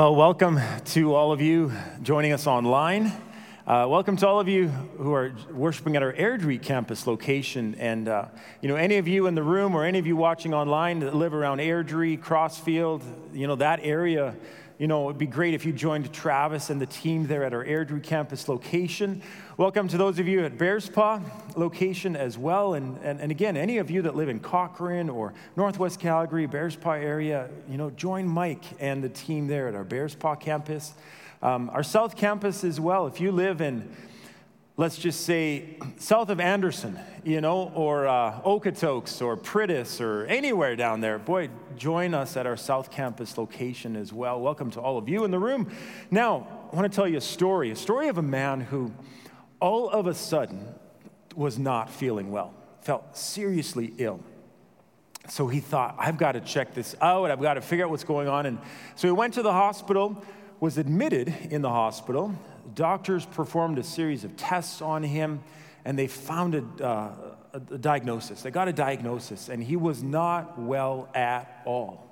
Well, welcome to all of you joining us online. Uh, welcome to all of you who are worshiping at our Airdrie campus location. And, uh, you know, any of you in the room or any of you watching online that live around Airdrie, Crossfield, you know, that area, you know, it'd be great if you joined Travis and the team there at our Airdrie campus location. Welcome to those of you at Bearspaw location as well. And, and, and again, any of you that live in Cochrane or Northwest Calgary, Bearspaw area, you know, join Mike and the team there at our Bearspaw campus. Um, our South campus as well. If you live in let's just say south of Anderson, you know, or uh, Okotoks or Priddis or anywhere down there, boy, join us at our South Campus location as well. Welcome to all of you in the room. Now, I want to tell you a story a story of a man who all of a sudden was not feeling well, felt seriously ill. So he thought, I've got to check this out. I've got to figure out what's going on. And so he went to the hospital, was admitted in the hospital doctors performed a series of tests on him and they found a, uh, a, diagnosis. They got a diagnosis, and he was not well at all.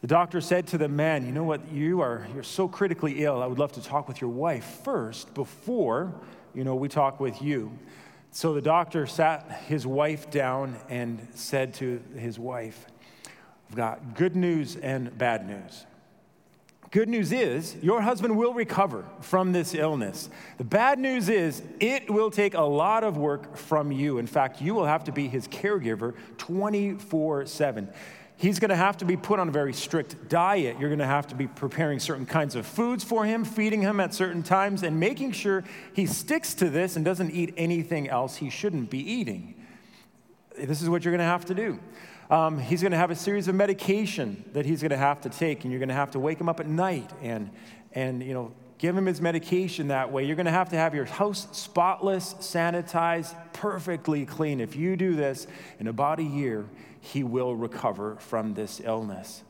The doctor said to the man, You know what? You are you're so critically ill. I would love to talk with your wife first before, you know, we talk with you. So the doctor sat his wife down and said to his wife, I've got good news and bad news. Good news is your husband will recover from this illness. The bad news is it will take a lot of work from you. In fact, you will have to be his caregiver 24 7. He's going to have to be put on a very strict diet. You're going to have to be preparing certain kinds of foods for him, feeding him at certain times, and making sure he sticks to this and doesn't eat anything else he shouldn't be eating. This is what you're going to have to do. Um, he's going to have a series of medication that he's going to have to take, and you're going to have to wake him up at night and, and you know, give him his medication that way. You're going to have to have your house spotless, sanitized, perfectly clean. If you do this in about a year, he will recover from this illness.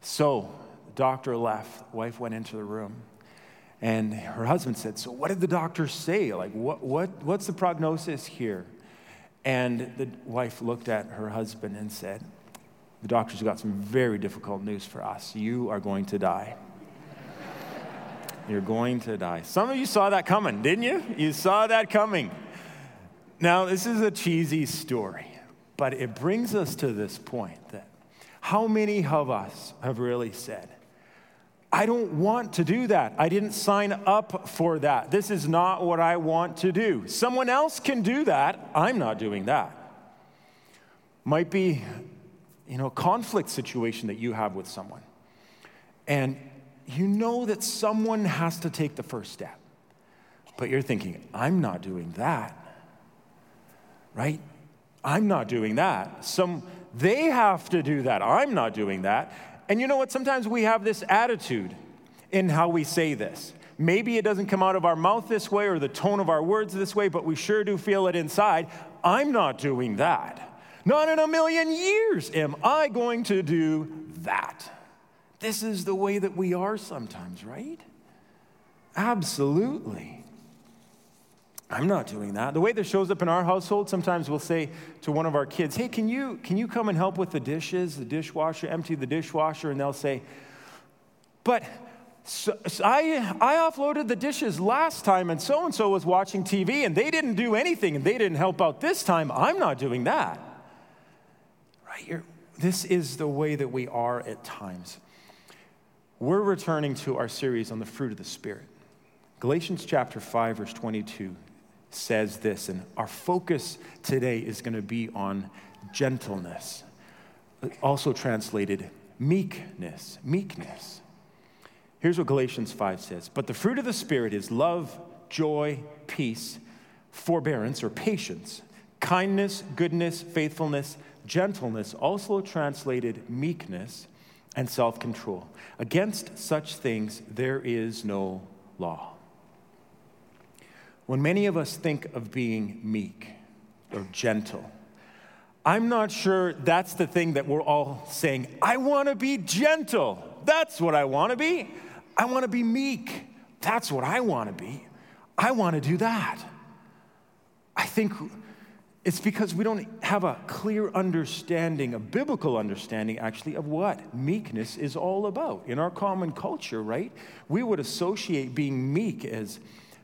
So, the doctor left, wife went into the room. And her husband said, So, what did the doctor say? Like, what, what, what's the prognosis here? And the wife looked at her husband and said, The doctor's got some very difficult news for us. You are going to die. You're going to die. Some of you saw that coming, didn't you? You saw that coming. Now, this is a cheesy story, but it brings us to this point that how many of us have really said, I don't want to do that. I didn't sign up for that. This is not what I want to do. Someone else can do that. I'm not doing that. Might be, you know, a conflict situation that you have with someone. And you know that someone has to take the first step. But you're thinking, I'm not doing that. Right? I'm not doing that. Some they have to do that. I'm not doing that. And you know what? Sometimes we have this attitude in how we say this. Maybe it doesn't come out of our mouth this way or the tone of our words this way, but we sure do feel it inside. I'm not doing that. Not in a million years am I going to do that. This is the way that we are sometimes, right? Absolutely. I'm not doing that. The way this shows up in our household, sometimes we'll say to one of our kids, Hey, can you, can you come and help with the dishes, the dishwasher, empty the dishwasher? And they'll say, But so, so I, I offloaded the dishes last time, and so and so was watching TV, and they didn't do anything, and they didn't help out this time. I'm not doing that. Right? This is the way that we are at times. We're returning to our series on the fruit of the Spirit. Galatians chapter 5, verse 22 says this, and our focus today is going to be on gentleness, also translated meekness. Meekness. Here's what Galatians 5 says But the fruit of the Spirit is love, joy, peace, forbearance or patience, kindness, goodness, faithfulness, gentleness, also translated meekness, and self control. Against such things there is no law. When many of us think of being meek or gentle, I'm not sure that's the thing that we're all saying. I want to be gentle. That's what I want to be. I want to be meek. That's what I want to be. I want to do that. I think It's because we don't have a clear understanding, a biblical understanding actually, of what meekness is all about. In our common culture, right? We would associate being meek as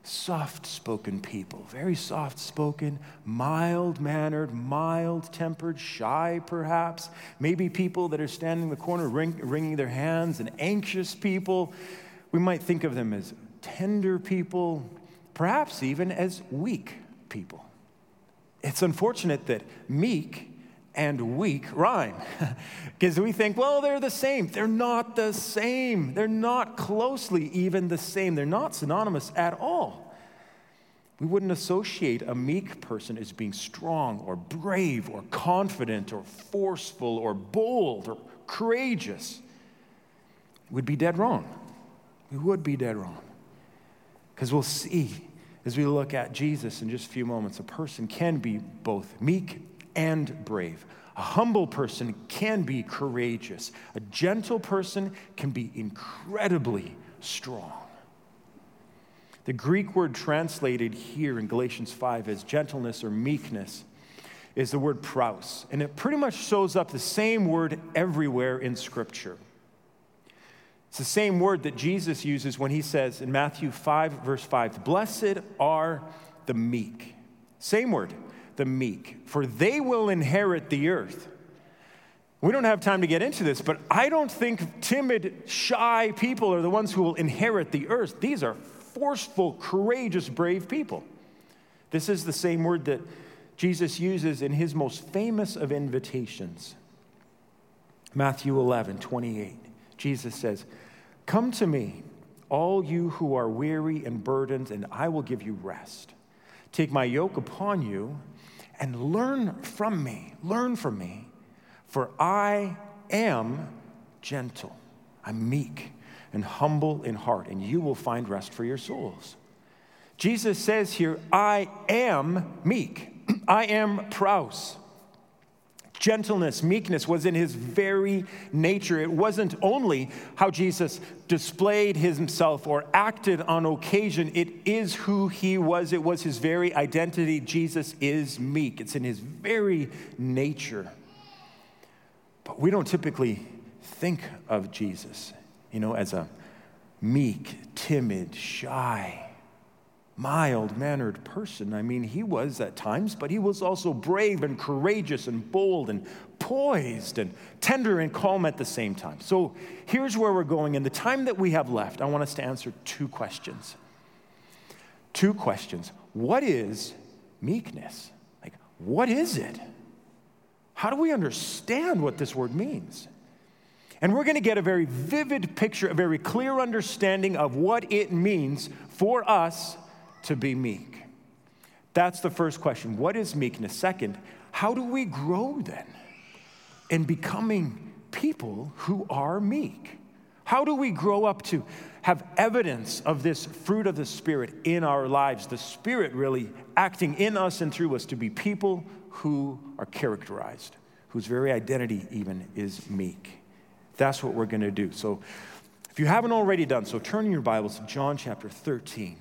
soft spoken people, very soft spoken, mild mannered, mild tempered, shy perhaps. Maybe people that are standing in the corner ring, wringing their hands and anxious people. We might think of them as tender people, perhaps even as weak people. It's unfortunate that meek and weak rhyme because we think, well, they're the same. They're not the same. They're not closely even the same. They're not synonymous at all. We wouldn't associate a meek person as being strong or brave or confident or forceful or bold or courageous. We'd be dead wrong. We would be dead wrong. Because we'll see as we look at Jesus in just a few moments, a person can be both meek and brave. A humble person can be courageous. A gentle person can be incredibly strong. The Greek word translated here in Galatians 5 as gentleness or meekness is the word praus, and it pretty much shows up the same word everywhere in Scripture. It's the same word that Jesus uses when he says in Matthew 5, verse 5, Blessed are the meek. Same word, the meek, for they will inherit the earth. We don't have time to get into this, but I don't think timid, shy people are the ones who will inherit the earth. These are forceful, courageous, brave people. This is the same word that Jesus uses in his most famous of invitations. Matthew 11, 28. Jesus says, Come to me, all you who are weary and burdened, and I will give you rest. Take my yoke upon you and learn from me. Learn from me, for I am gentle. I'm meek and humble in heart, and you will find rest for your souls. Jesus says here, I am meek. I am praus. Gentleness, meekness was in his very nature. It wasn't only how Jesus displayed himself or acted on occasion, it is who he was. It was his very identity. Jesus is meek, it's in his very nature. But we don't typically think of Jesus, you know, as a meek, timid, shy, mild mannered person. I mean, he was at times, but he was also brave and courageous and bold and poised and tender and calm at the same time. So here's where we're going. In the time that we have left, I want us to answer two questions. Two questions. What is meekness? Like, what is it? How do we understand what this word means? And we're going to get a very vivid picture, a very clear understanding of what it means for us to be meek? That's the first question. What is meekness? Second, how do we grow then in becoming people who are meek? How do we grow up to have evidence of this fruit of the Spirit in our lives? The Spirit really acting in us and through us to be people who are characterized, whose very identity even is meek. That's what we're going to do. So, if you haven't already done so, turn in your Bibles to John chapter 13.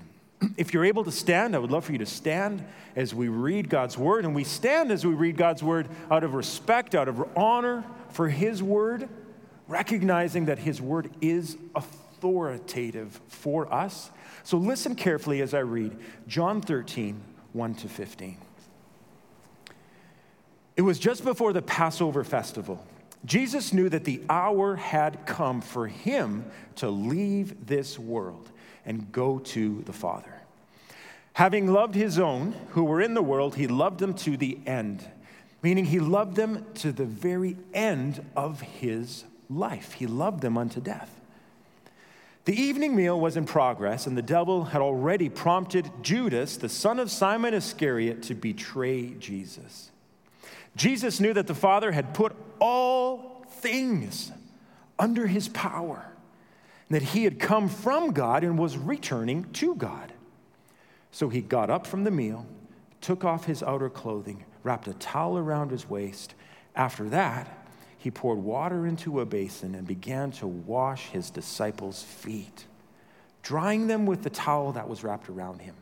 If you're able to stand, I would love for you to stand as we read God's word. And we stand as we read God's word out of respect, out of honor for His word, recognizing that His word is authoritative for us. So listen carefully as I read John 13, 1 to 15. It was just before the Passover festival. Jesus knew that the hour had come for him to leave this world and go to the Father. Having loved his own who were in the world, he loved them to the end, meaning he loved them to the very end of his life. He loved them unto death. The evening meal was in progress, and the devil had already prompted Judas, the son of Simon Iscariot, to betray Jesus. Jesus knew that the Father had put all things under his power that he had come from God and was returning to God. So he got up from the meal, took off his outer clothing, wrapped a towel around his waist. After that, he poured water into a basin and began to wash his disciples' feet, drying them with the towel that was wrapped around him.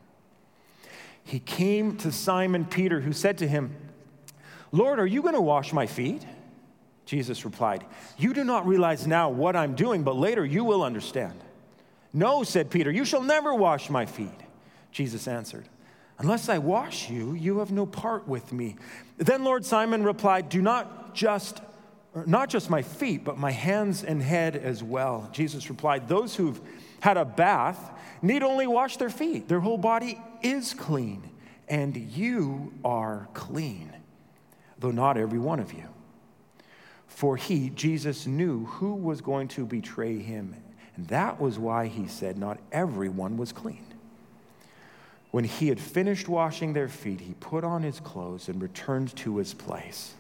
He came to Simon Peter, who said to him, Lord, are you going to wash my feet? Jesus replied, You do not realize now what I'm doing, but later you will understand. No, said Peter, you shall never wash my feet. Jesus answered, Unless I wash you, you have no part with me. Then Lord Simon replied, Do not just er, not just my feet, but my hands and head as well. Jesus replied, Those who've had a bath need only wash their feet. Their whole body is clean, and you are clean, though not every one of you. For he, Jesus, knew who was going to betray him, and that was why he said, Not everyone was clean. When he had finished washing their feet, he put on his clothes and returned to his place.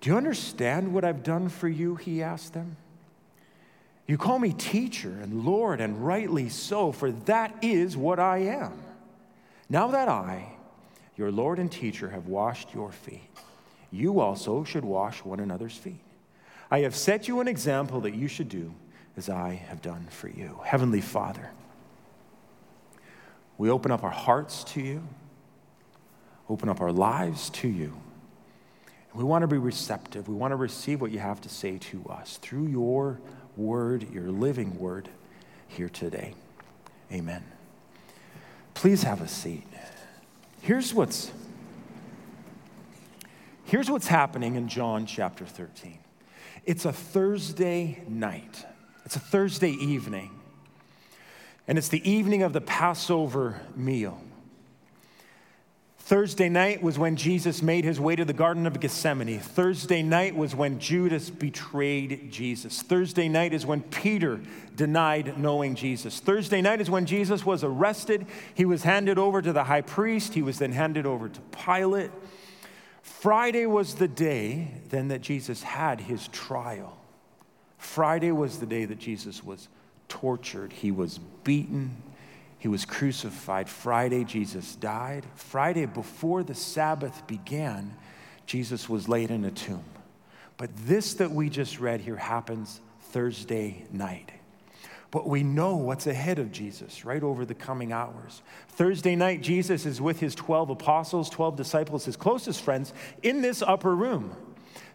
Do you understand what I've done for you? He asked them. You call me teacher and Lord, and rightly so, for that is what I am. Now that I, your Lord and teacher, have washed your feet, you also should wash one another's feet. I have set you an example that you should do as I have done for you. Heavenly Father, we open up our hearts to you, open up our lives to you. We want to be receptive. We want to receive what you have to say to us through your word, your living word here today. Amen. Please have a seat. Here's what's Here's what's happening in John chapter 13. It's a Thursday night. It's a Thursday evening. And it's the evening of the Passover meal. Thursday night was when Jesus made his way to the Garden of Gethsemane. Thursday night was when Judas betrayed Jesus. Thursday night is when Peter denied knowing Jesus. Thursday night is when Jesus was arrested. He was handed over to the high priest. He was then handed over to Pilate. Friday was the day then that Jesus had his trial. Friday was the day that Jesus was tortured. He was beaten. He was crucified. Friday, Jesus died. Friday, before the Sabbath began, Jesus was laid in a tomb. But this that we just read here happens Thursday night. But we know what's ahead of Jesus right over the coming hours. Thursday night, Jesus is with his 12 apostles, 12 disciples, his closest friends, in this upper room.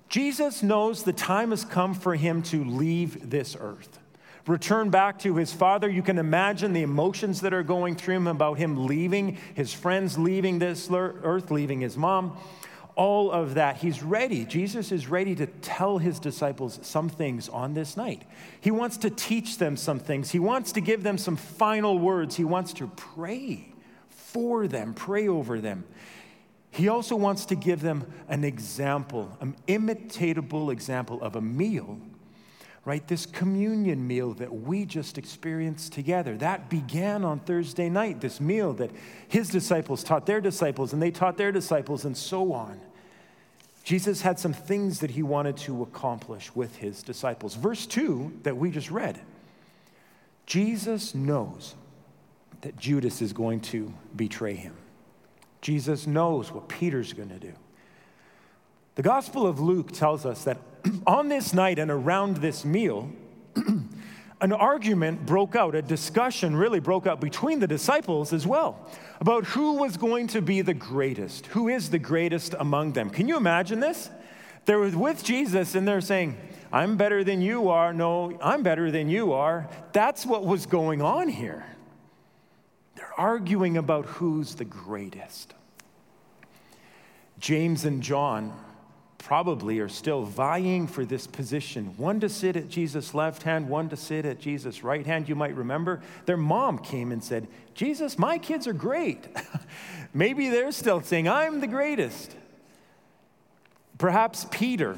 Jesus knows the time has come for him to leave this earth return back to his father. You can imagine the emotions that are going through him about him leaving, his friends leaving this earth, leaving his mom, all of that. He's ready. Jesus is ready to tell his disciples some things on this night. He wants to teach them some things, he wants to give them some final words, he wants to pray for them, pray over them. He also wants to give them an example, an imitatable example of a meal right? This communion meal that we just experienced together. That began on Thursday night, this meal that his disciples taught their disciples, and they taught their disciples, and so on. Jesus had some things that he wanted to accomplish with his disciples. Verse 2 that we just read Jesus knows that Judas is going to betray him. Jesus knows what Peter's going to do. The Gospel of Luke tells us that on this night and around this meal, an argument broke out, a discussion really broke out between the disciples as well about who was going to be the greatest, who is the greatest among them. Can you imagine this? They were with Jesus and they're saying, I'm better than you are. No, I'm better than you are. That's what was going on here. They're arguing about who's the greatest. James and John probably are still vying for this position one to sit at Jesus' left hand, one to sit at Jesus' right hand. You might remember their mom came and said, Jesus, my kids are great. Maybe they're still saying, I'm the greatest. Perhaps Peter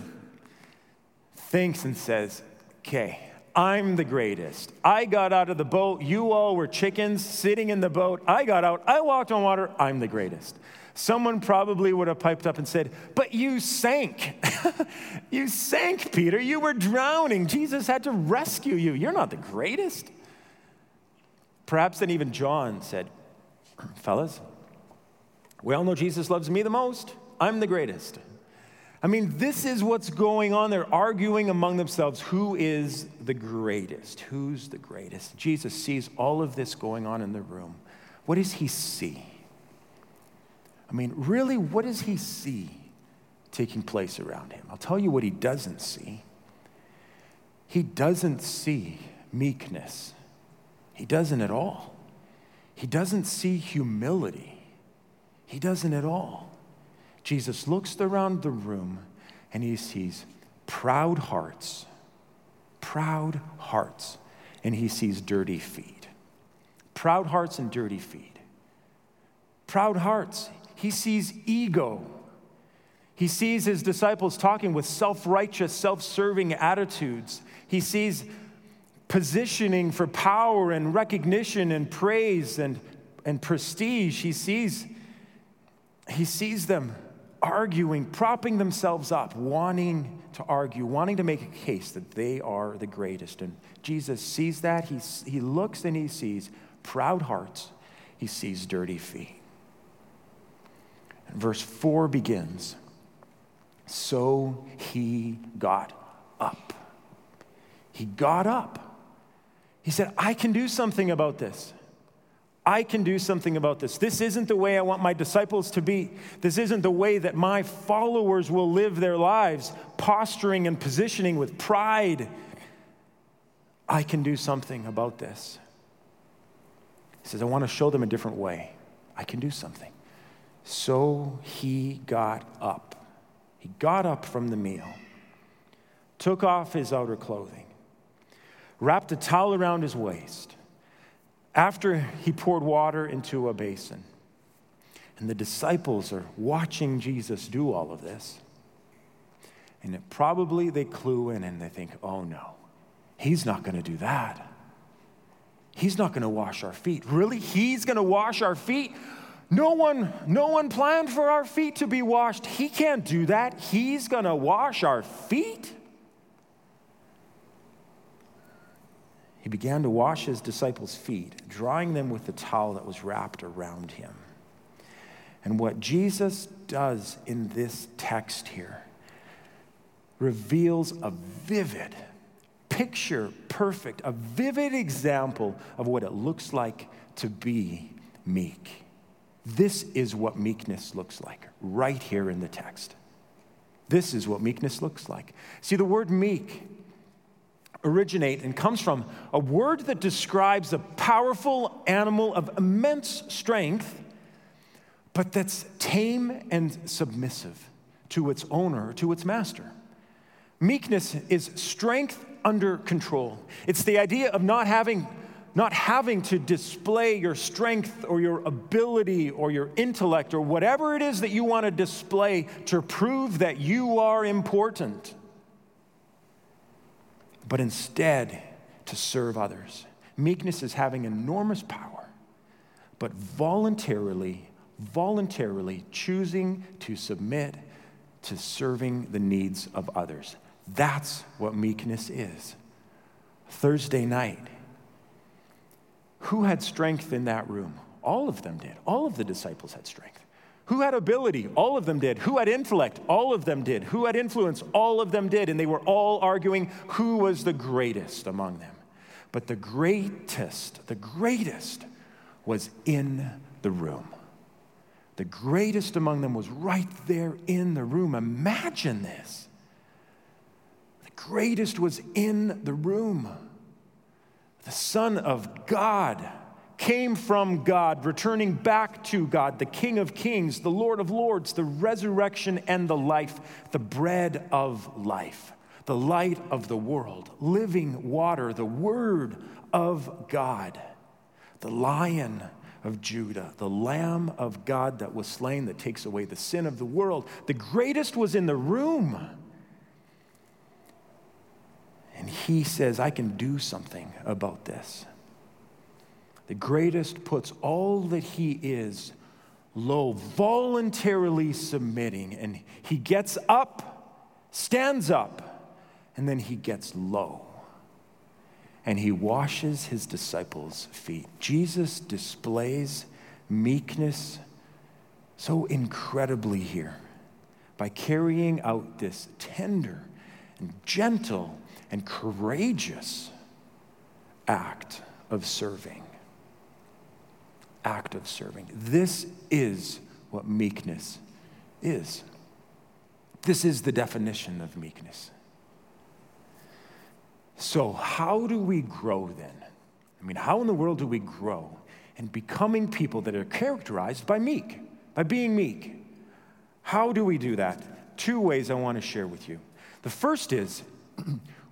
thinks and says, Okay, I'm the greatest. I got out of the boat. You all were chickens sitting in the boat. I got out. I walked on water. I'm the greatest someone probably would have piped up and said, But you sank. you sank, Peter. You were drowning. Jesus had to rescue you. You're not the greatest. Perhaps then even John said, Fellas, we all know Jesus loves me the most. I'm the greatest. I mean, this is what's going on. They're arguing among themselves who is the greatest? Who's the greatest? Jesus sees all of this going on in the room. What does he see? I mean, really, what does he see taking place around him? I'll tell you what he doesn't see. He doesn't see meekness, he doesn't at all. He doesn't see humility, he doesn't at all. Jesus looks around the room and he sees proud hearts, proud hearts, and he sees dirty feet. Proud hearts and dirty feet. Proud hearts. He sees ego. He sees his disciples talking with self righteous, self serving attitudes. He sees positioning for power and recognition and praise and, and prestige. He sees, he sees them arguing, propping themselves up, wanting to argue, wanting to make a case that they are the greatest. And Jesus sees that. He, he looks and he sees proud hearts, he sees dirty feet. Verse 4 begins So he got up. He got up. He said, I can do something about this. I can do something about this. This isn't the way I want my disciples to be. This isn't the way that my followers will live their lives, posturing and positioning with pride. I can do something about this. He says, I want to show them a different way. I can do something. So he got up. He got up from the meal, took off his outer clothing, wrapped a towel around his waist after he poured water into a basin, and the disciples are watching Jesus do all of this, and it, probably they clue in and they think, oh no, he's not going to do that. He's not going to wash our feet. Really? He's going to wash our feet? No one, no one planned for our feet to be washed. He can't do that. He's going to wash our feet? He began to wash his disciples' feet, drying them with the towel that was wrapped around him. And what Jesus does in this text here reveals a vivid, picture perfect, a vivid example of what it looks like to be meek. This is what meekness looks like right here in the text. This is what meekness looks like. See, the word meek originate and comes from a word that describes a powerful animal of immense strength, but that's tame and submissive to its owner, to its master. Meekness is strength under control. It's the idea of not having not having to display your strength or your ability or your intellect or whatever it is that you want to display to prove that you are important but instead to serve others. Meekness is having enormous power, but voluntarily, voluntarily choosing to submit to serving the needs of others. That's what meekness is. Thursday night, who had strength in that room? All of them did. All of the disciples had strength. Who had ability? All of them did. Who had intellect? All of them did. Who had influence? All of them did. And they were all arguing who was the greatest among them. But the greatest, the greatest was in the room. The greatest among them was right there in the room. Imagine this. The greatest was in the room. The Son of God came from God, returning back to God, the King of Kings, the Lord of Lords, the resurrection and the life, the bread of life, the light of the world, living water, the Word of God, the Lion of Judah, the Lamb of God that was slain that takes away the sin of the world. The greatest was in the room. And he says, I can do something about this. The greatest puts all that he is low, voluntarily submitting, and he gets up, stands up, and then he gets low. And he washes his disciples' feet. Jesus displays meekness so incredibly here by carrying out this tender and gentle and courageous act of serving act of serving. This is what meekness is. This is the definition of meekness. So, how do we grow then? I mean, how in the world do we grow in becoming people that are characterized by meek, by being meek? How do we do that? Two ways I want to share with you. The first is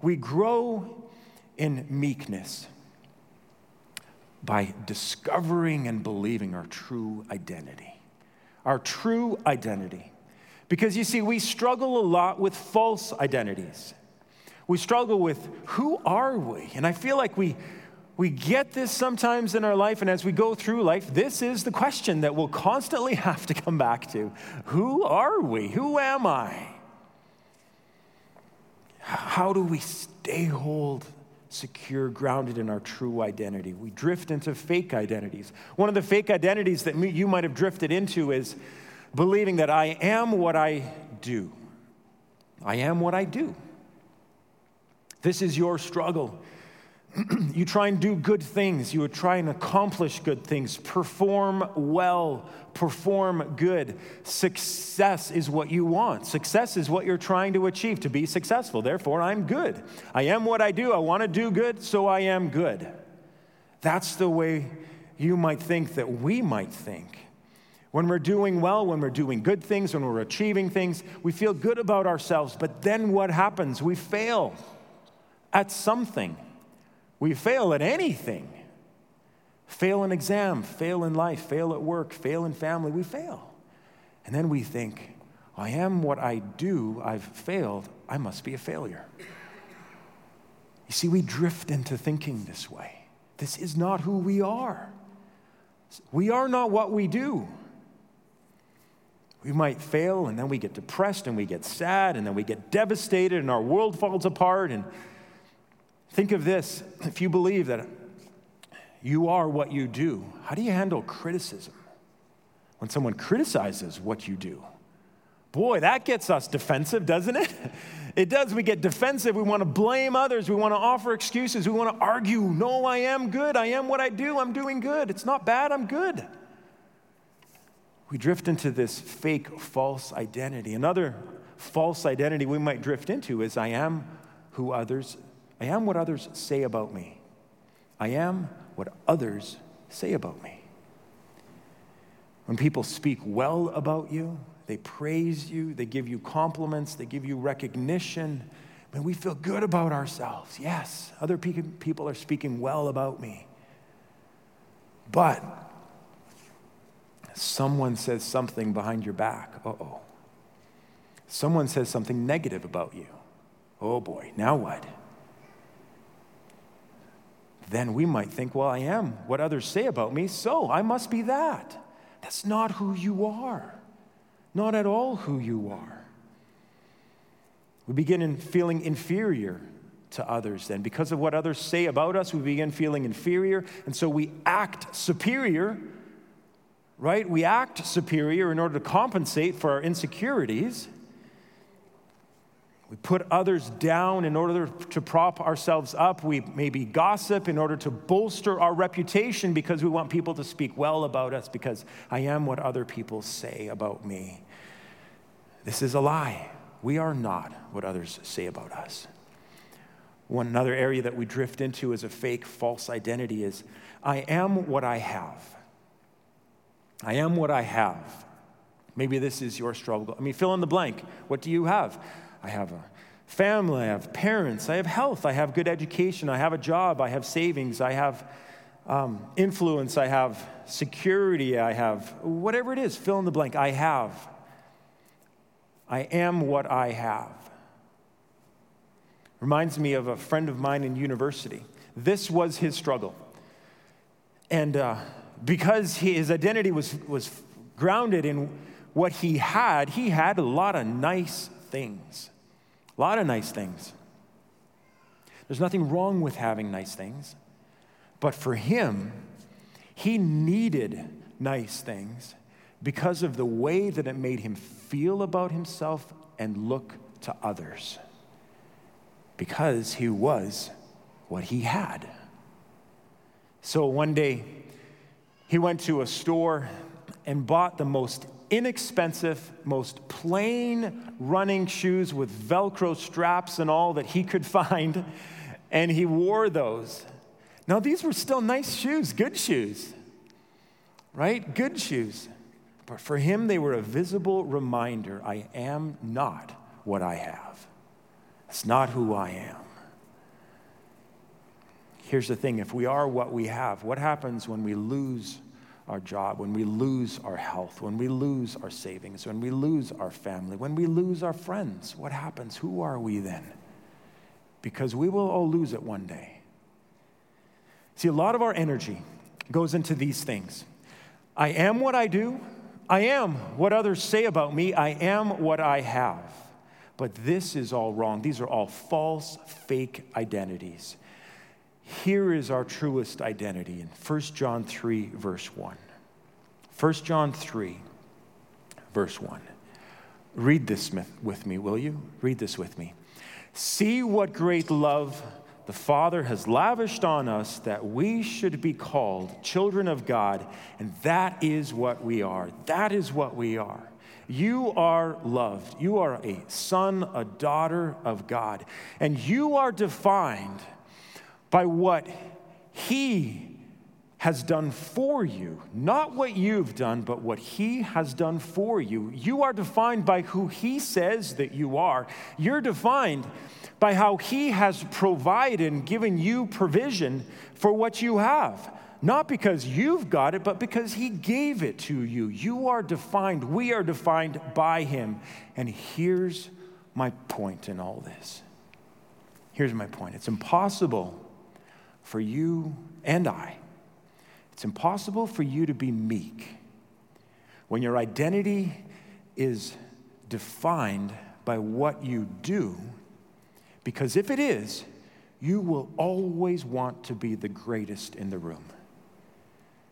we grow in meekness by discovering and believing our true identity. Our true identity. Because you see, we struggle a lot with false identities. We struggle with who are we? And I feel like we, we get this sometimes in our life, and as we go through life, this is the question that we'll constantly have to come back to Who are we? Who am I? How do we stay hold secure, grounded in our true identity. We drift into fake identities. One of the fake identities that you might have drifted into is believing that I am what I do. I am what I do. This is your struggle. you try and do good things, you would try and accomplish good things, perform well, perform good. Success is what you want. Success is what you're trying to achieve to be successful. Therefore, I'm good. I am what I do. I want to do good, so I am good. That's the way you might think that we might think. When we're doing well, when we're doing good things, when we're achieving things, we feel good about ourselves. But then what happens? We fail at something. We fail at anything. Fail an exam, fail in life, fail at work, fail in family, we fail. And then we think, I am what I do, I've failed, I must be a failure. You see, we drift into thinking this way. This is not who we are. We are not what we do. We might fail and then we get depressed and we get sad and then we get devastated and our world falls apart. And think of this if you believe that you are what you do, how do you handle criticism? When someone criticizes what you do, boy, that gets us defensive, doesn't it? It does. We get defensive. We want to blame others. We want to offer excuses. We want to argue. No, I am good. I am what I do. I'm doing good. It's not bad. I'm good. We drift into this fake, false identity. Another false identity we might drift into is I am who others, I am what others say about me. I am what others say about me. When people speak well about you, they praise you, they give you compliments, they give you recognition, when we feel good about ourselves. Yes, other people are speaking well about me. But someone says something behind your back. Uh oh. Someone says something negative about you. Oh boy, now what? Then we might think, well, I am what others say about me, so I must be that. That's not who you are. Not at all who you are. We begin in feeling inferior to others then. Because of what others say about us, we begin feeling inferior, and so we act superior, right? We act superior in order to compensate for our insecurities. We put others down in order to prop ourselves up. We maybe gossip in order to bolster our reputation because we want people to speak well about us because I am what other people say about me. This is a lie. We are not what others say about us. One another area that we drift into as a fake, false identity is I am what I have. I am what I have. Maybe this is your struggle. I mean, fill in the blank. What do you have? I have a family, I have parents, I have health, I have good education, I have a job, I have savings, I have um, influence, I have security, I have whatever it is, fill in the blank. I have. I am what I have. Reminds me of a friend of mine in university. This was his struggle. And uh, because he, his identity was, was grounded in what he had, he had a lot of nice things. A lot of nice things. There's nothing wrong with having nice things. But for him, he needed nice things because of the way that it made him feel about himself and look to others. Because he was what he had. So one day, he went to a store and bought the most inexpensive, most plain running shoes with Velcro straps and all that he could find, and he wore those. Now, these were still nice shoes, good shoes, right? Good shoes. But for him, they were a visible reminder I am not what I have. It's not who I am. Here's the thing if we are what we have, what happens when we lose our job, when we lose our health, when we lose our savings, when we lose our family, when we lose our friends? What happens? Who are we then? Because we will all lose it one day. See, a lot of our energy goes into these things. I am what I do. I am what others say about me. I am what I have. But this is all wrong. These are all false, fake identities. Here is our truest identity in 1 John 3, verse 1. 1 John 3, verse 1. Read this with me, will you? Read this with me. See what great love the Father has lavished on us that we should be called children of God, and that is what we are. That is what we are. You are loved. You are a son, a daughter of God, and you are defined by what He has done for you. Not what you've done, but what He has done for you. You are defined by who He says that you are. You're defined by how He has provided and given you provision for what you have. Not because you've got it, but because He gave it to you. You are defined, we are defined by Him. And here's my point in all this. Here's my point it's impossible for you and I. It's impossible for you to be meek when your identity is defined by what you do, because if it is, you will always want to be the greatest in the room.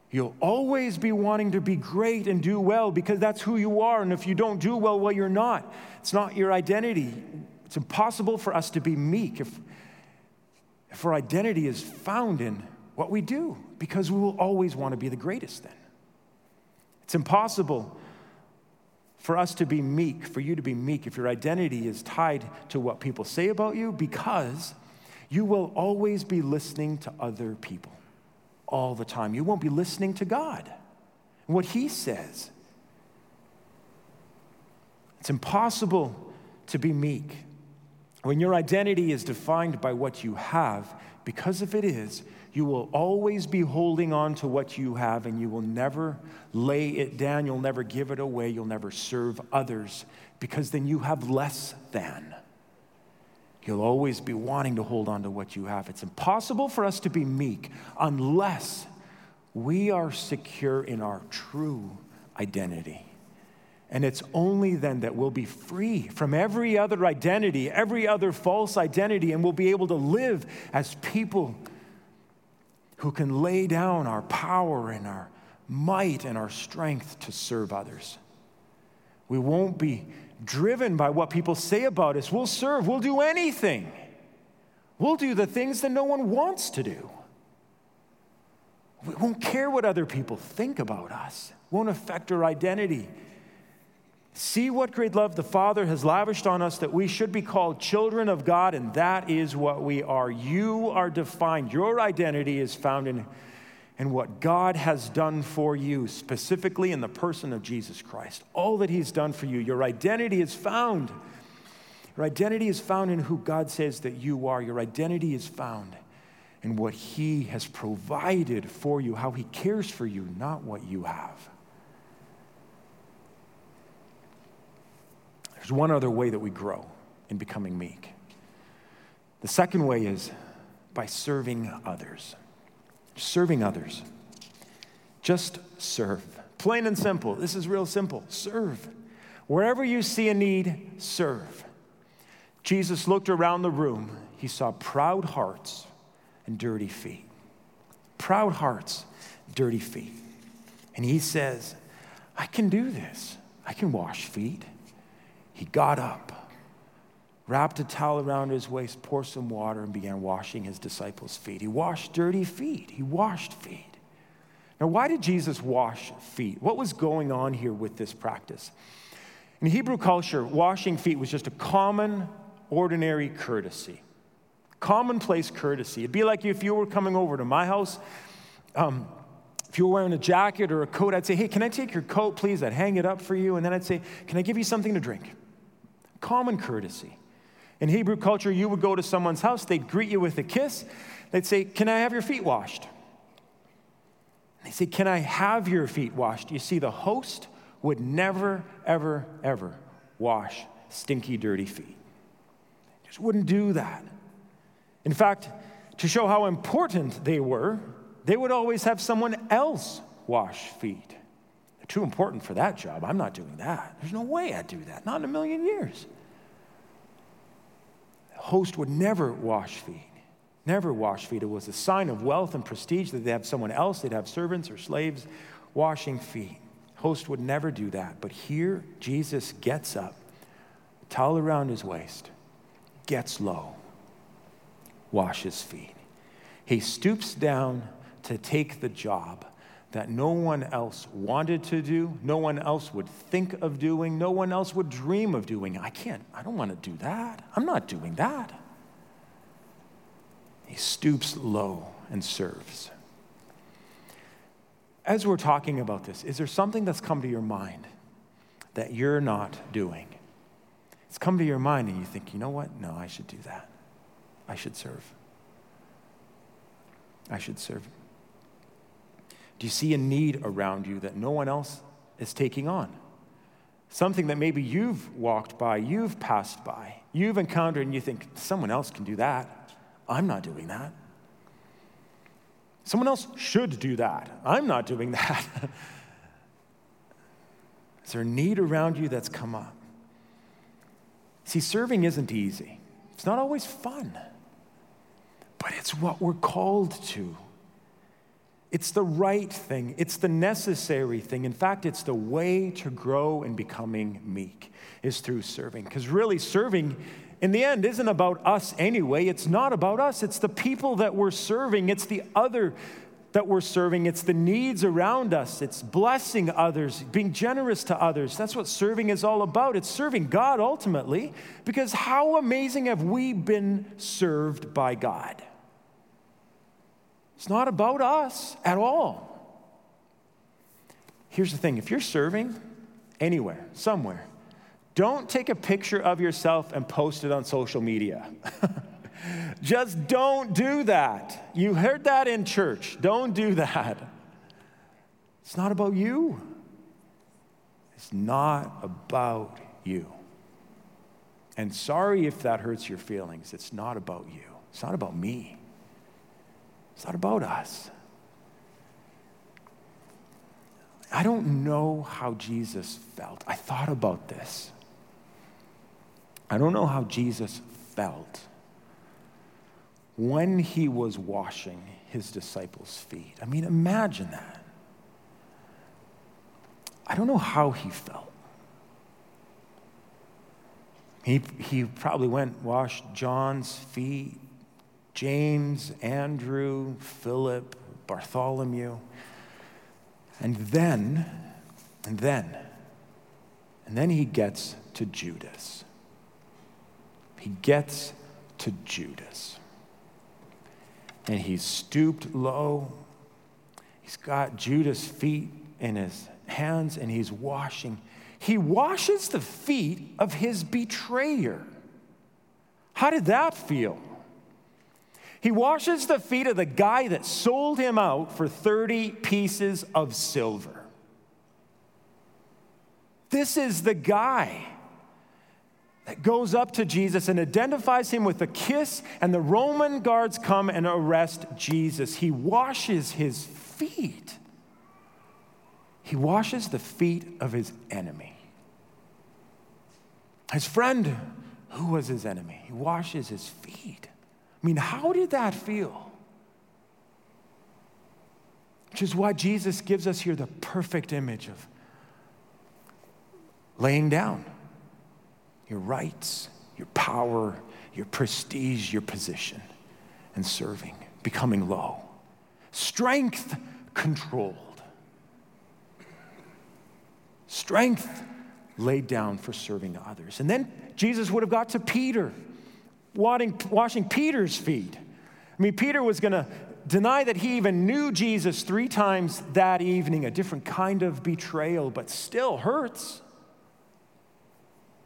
You'll always be wanting to be great and do well because that's who you are. And if you don't do well, well, you're not. It's not your identity. It's impossible for us to be meek if, if our identity is found in what we do, because we will always want to be the greatest then. It's impossible for us to be meek, for you to be meek, if your identity is tied to what people say about you, because you will always be listening to other people all the time. You won't be listening to God, what He says. It's impossible to be meek when your identity is defined by what you have, because if it is, you will always be holding on to what you have and you will never lay it down. You'll never give it away. You'll never serve others because then you have less than. You'll always be wanting to hold on to what you have. It's impossible for us to be meek unless we are secure in our true identity. And it's only then that we'll be free from every other identity, every other false identity, and we'll be able to live as people who can lay down our power and our might and our strength to serve others. We won't be driven by what people say about us. We'll serve, we'll do anything. We'll do the things that no one wants to do. We won't care what other people think about us, won't affect our identity. See what great love the Father has lavished on us that we should be called children of God, and that is what we are. You are defined, your identity is found in, in what God has done for you, specifically in the person of Jesus Christ. All that He's done for you, your identity is found. Your identity is found in who God says that you are. Your identity is found in what He has provided for you, how He cares for you, not what you have. There's one other way that we grow in becoming meek. The second way is by serving others. Serving others. Just serve. Plain and simple. This is real simple. Serve. Wherever you see a need, serve. Jesus looked around the room. He saw proud hearts and dirty feet. Proud hearts, dirty feet. And he says, I can do this. I can wash feet. He got up, wrapped a towel around his waist, poured some water, and began washing his disciples' feet. He washed dirty feet. He washed feet. Now, why did Jesus wash feet? What was going on here with this practice? In Hebrew culture, washing feet was just a common, ordinary courtesy. Commonplace courtesy. It'd be like if you were coming over to my house. Um, if you were wearing a jacket or a coat, I'd say, Hey, can I take your coat, please? I'd hang it up for you. And then I'd say, Can I give you something to drink? Common courtesy. In Hebrew culture, you would go to someone's house, they'd greet you with a kiss. They'd say, Can I have your feet washed? They say, Can I have your feet washed? You see, the host would never, ever, ever wash stinky, dirty feet. Just wouldn't do that. In fact, to show how important they were, they would always have someone else wash feet. Too important for that job. I'm not doing that. There's no way I'd do that, not in a million years. The host would never wash feet never wash feet. It was a sign of wealth and prestige that they have someone else, they'd have servants or slaves washing feet. Host would never do that. But here, Jesus gets up, towel around his waist, gets low, washes feet. He stoops down to take the job that no one else wanted to do, no one else would think of doing, no one else would dream of doing. I can't, I don't want to do that. I'm not doing that. He stoops low and serves. As we're talking about this, is there something that's come to your mind that you're not doing? It's come to your mind and you think, you know what? No, I should do that. I should serve. I should serve. Do you see a need around you that no one else is taking on? Something that maybe you've walked by, you've passed by, you've encountered, and you think, someone else can do that. I'm not doing that. Someone else should do that. I'm not doing that. Is there a need around you that's come up? See, serving isn't easy, it's not always fun, but it's what we're called to. It's the right thing. It's the necessary thing. In fact, it's the way to grow in becoming meek is through serving. Because really, serving in the end isn't about us anyway. It's not about us. It's the people that we're serving. It's the other that we're serving. It's the needs around us. It's blessing others, being generous to others. That's what serving is all about. It's serving God ultimately, because how amazing have we been served by God? It's not about us at all. Here's the thing if you're serving anywhere, somewhere, don't take a picture of yourself and post it on social media. Just don't do that. You heard that in church. Don't do that. It's not about you. It's not about you. And sorry if that hurts your feelings. It's not about you. It's not about me. It's not about us. I don't know how Jesus felt. I thought about this. I don't know how Jesus felt when he was washing his disciples' feet. I mean, imagine that. I don't know how he felt. He, he probably went, washed John's feet, James, Andrew, Philip, Bartholomew. And then, and then, and then he gets to Judas he gets to Judas. And he's stooped low. He's got Judas' feet in his hands and he's washing. He washes the feet of his betrayer. How did that feel? He washes the feet of the guy that sold him out for 30 pieces of silver. This is the guy that goes up to Jesus and identifies him with a kiss, and the Roman guards come and arrest Jesus. He washes his feet. He washes the feet of his enemy. His friend, who was his enemy, he washes his feet. I mean, how did that feel? Which is why Jesus gives us here the perfect image of laying down your rights, your power, your prestige, your position, and serving, becoming low. Strength controlled. strength laid down for serving others. And then Jesus would have got to Peter, washing Peter's feet. I mean, Peter was going to deny that he even knew Jesus three times that evening, a different kind of betrayal, but still hurts.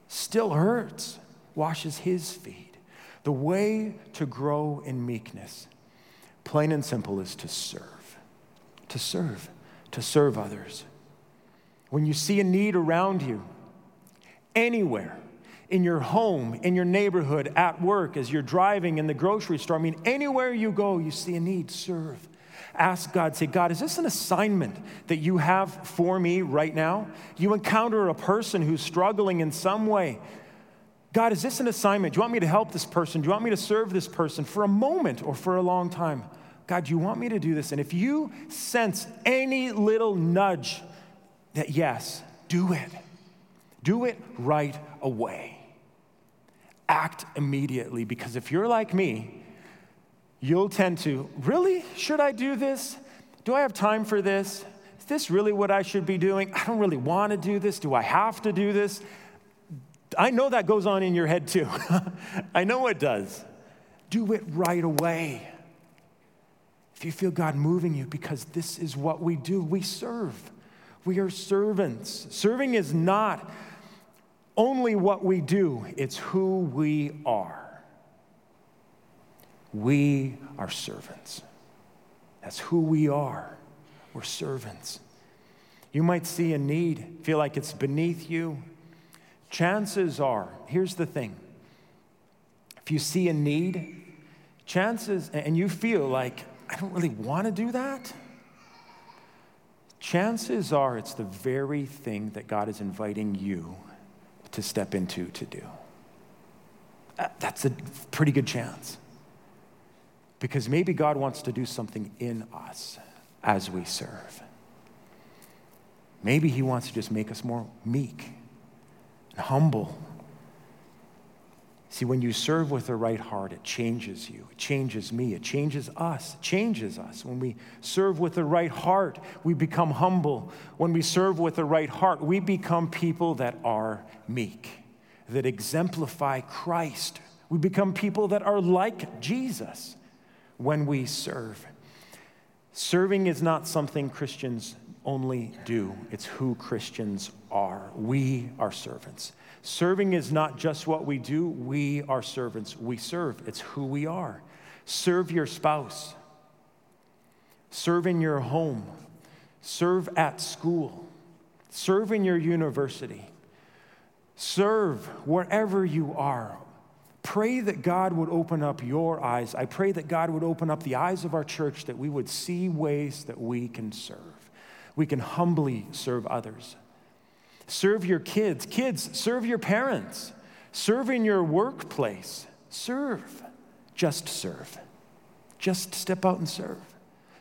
Still hurts. Washes his feet. The way to grow in meekness, plain and simple, is to serve. To serve. To serve others. When you see a need around you, anywhere, in your home, in your neighborhood, at work, as you're driving in the grocery store. I mean, anywhere you go, you see a need, serve. Ask God, say, God, is this an assignment that you have for me right now? You encounter a person who's struggling in some way. God, is this an assignment? Do you want me to help this person? Do you want me to serve this person for a moment or for a long time? God, you want me to do this? And if you sense any little nudge that yes, do it. Do it right away act immediately because if you're like me, you'll tend to, really? Should I do this? Do I have time for this? Is this really what I should be doing? I don't really want to do this. Do I have to do this? I know that goes on in your head too. I know it does. Do it right away. If you feel God moving you, because this is what we do, we serve. We are servants. Serving is not only what we do, it's who we are. We are servants. That's who we are. We're servants. You might see a need, feel like it's beneath you. Chances are, here's the thing if you see a need, chances, and you feel like, I don't really want to do that, chances are it's the very thing that God is inviting you to step into to do. Uh, that's a pretty good chance. Because maybe God wants to do something in us as we serve. Maybe He wants to just make us more meek and humble. See, when you serve with the right heart, it changes you. It changes me. It changes us. It changes us. When we serve with the right heart, we become humble. When we serve with the right heart, we become people that are meek, that exemplify Christ. We become people that are like Jesus when we serve. Serving is not something Christians only do, it's who Christians are. We are servants. Serving is not just what we do, we are servants. We serve, it's who we are. Serve your spouse, serve in your home, serve at school, serve in your university, serve wherever you are. Pray that God would open up your eyes. I pray that God would open up the eyes of our church that we would see ways that we can serve. We can humbly serve others. Serve your kids. Kids, serve your parents. Serve in your workplace. Serve. Just serve. Just step out and serve.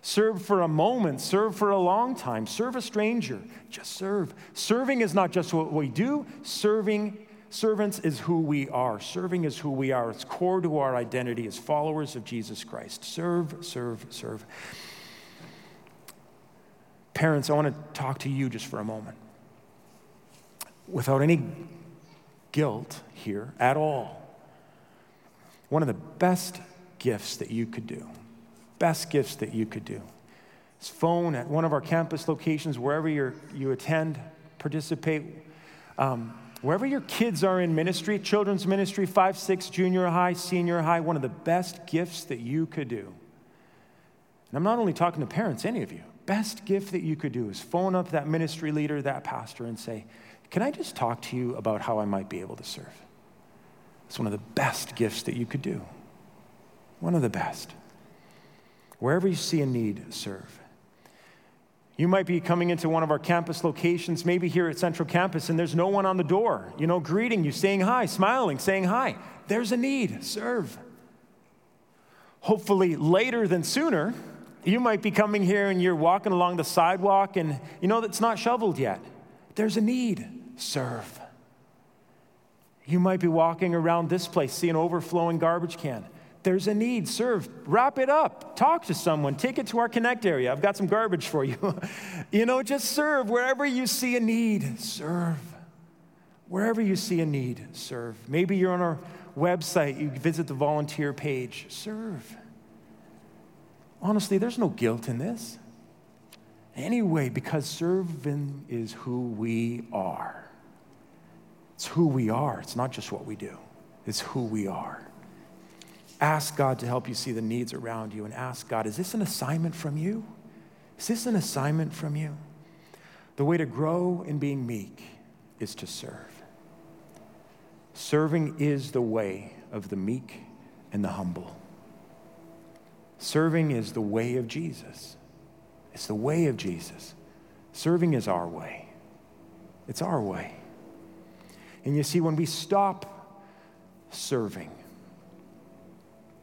Serve for a moment, serve for a long time, serve a stranger, just serve. Serving is not just what we do, serving servants is who we are. Serving is who we are. It's core to our identity as followers of Jesus Christ. Serve, serve, serve. Parents, I want to talk to you just for a moment. Without any guilt here at all, one of the best gifts that you could do best gifts that you could do. Is phone at one of our campus locations, wherever you you attend, participate. Um, wherever your kids are in ministry, children's ministry, five, six, junior high, senior high, one of the best gifts that you could do. And I'm not only talking to parents, any of you. Best gift that you could do is phone up that ministry leader, that pastor, and say, Can I just talk to you about how I might be able to serve? It's one of the best gifts that you could do. One of the best. Wherever you see a need, serve. You might be coming into one of our campus locations, maybe here at Central Campus, and there's no one on the door, you know, greeting you, saying hi, smiling, saying hi. There's a need, serve. Hopefully, later than sooner, you might be coming here and you're walking along the sidewalk and you know that's not shoveled yet. There's a need, serve. You might be walking around this place, see an overflowing garbage can. There's a need, serve, wrap it up, talk to someone, take it to our Connect area. I've got some garbage for you. you know, just serve wherever you see a need, serve. Wherever you see a need, serve. Maybe you're on our website, you visit the volunteer page, serve. Honestly, there's no guilt in this. Anyway, because serving is who we are. It's who we are. It's not just what we do, it's who we are. Ask God to help you see the needs around you and ask God, is this an assignment from you? Is this an assignment from you? The way to grow in being meek is to serve. Serving is the way of the meek and the humble. Serving is the way of Jesus. It's the way of Jesus. Serving is our way. It's our way. And you see, when we stop serving,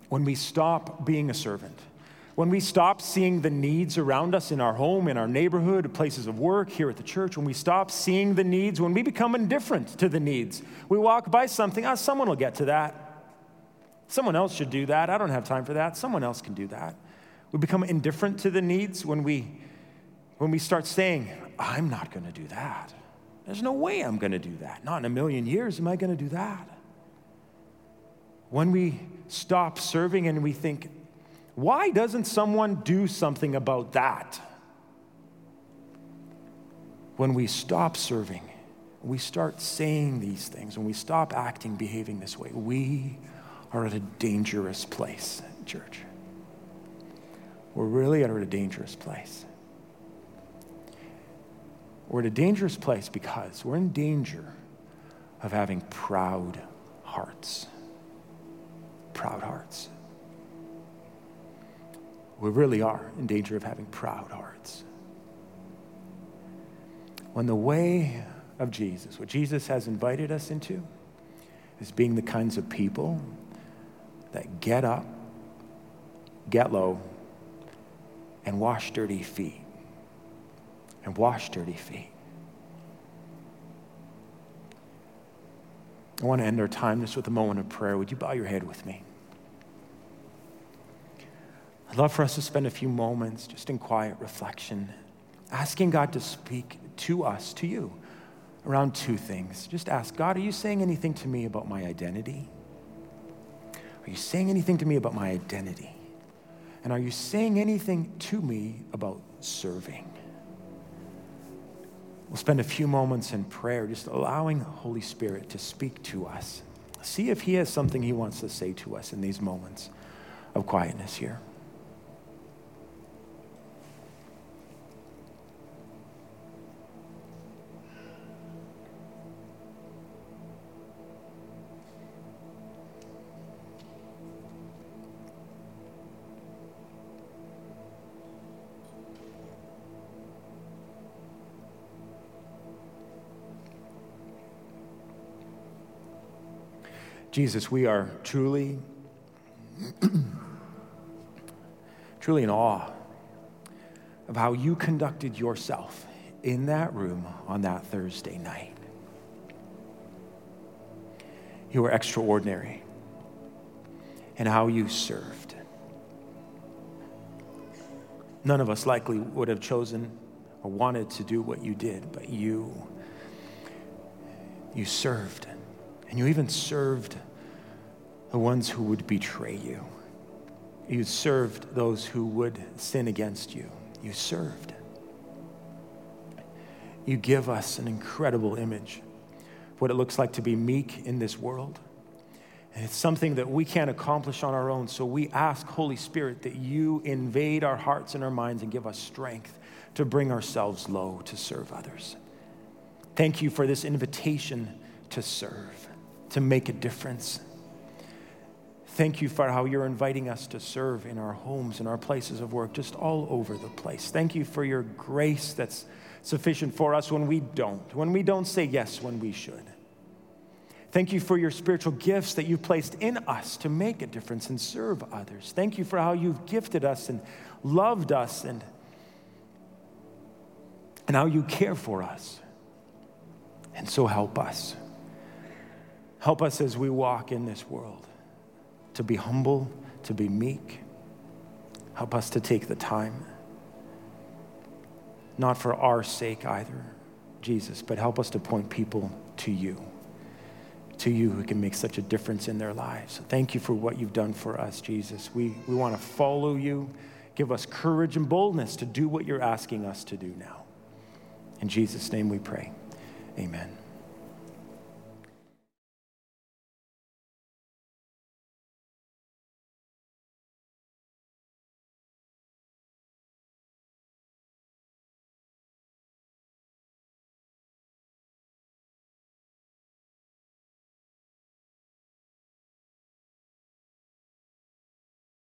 when we stop being a servant, when we stop seeing the needs around us in our home, in our neighborhood, places of work, here at the church, when we stop seeing the needs, when we become indifferent to the needs, we walk by something, ah, oh, someone will get to that. Someone else should do that. I don't have time for that. Someone else can do that. We become indifferent to the needs when we, when we start saying, I'm not going to do that. There's no way I'm going to do that. Not in a million years am I going to do that. When we stop serving and we think, why doesn't someone do something about that? When we stop serving, we start saying these things, when we stop acting, behaving this way, we are at a dangerous place, church. We're really at a dangerous place. We're at a dangerous place because we're in danger of having proud hearts proud hearts. We really are in danger of having proud hearts. When the way of Jesus, what Jesus has invited us into, is being the kinds of people that get up, get low, and wash dirty feet. And wash dirty feet. I want to end our time just with a moment of prayer. Would you bow your head with me? I'd love for us to spend a few moments just in quiet reflection, asking God to speak to us, to you, around two things. Just ask God, are you saying anything to me about my identity? Are you saying anything to me about my identity? And are you saying anything to me about serving? We'll spend a few moments in prayer, just allowing the Holy Spirit to speak to us. See if He has something He wants to say to us in these moments of quietness here. Jesus, we are truly, truly in awe of how you conducted yourself in that room on that Thursday night. You were extraordinary and how you served. None of us likely would have chosen or wanted to do what you did, but you, you served. And you even served the ones who would betray you. You served those who would sin against you. You served. You give us an incredible image of what it looks like to be meek in this world. And it's something that we can't accomplish on our own. So we ask, Holy Spirit, that you invade our hearts and our minds and give us strength to bring ourselves low to serve others. Thank you for this invitation to serve, to make a difference. Thank you for how you're inviting us to serve in our homes, in our places of work, just all over the place. Thank you for your grace that's sufficient for us when we don't, when we don't say yes when we should. Thank you for your spiritual gifts that you've placed in us to make a difference and serve others. Thank you for how you've gifted us and loved us and, and how you care for us. And so help us. Help us as we walk in this world to be humble, to be meek. Help us to take the time, not for our sake either, Jesus, but help us to point people to you, to you who can make such a difference in their lives. Thank you for what you've done for us, Jesus. We, we want to follow you. Give us courage and boldness to do what you're asking us to do now. In Jesus' name we pray. Amen.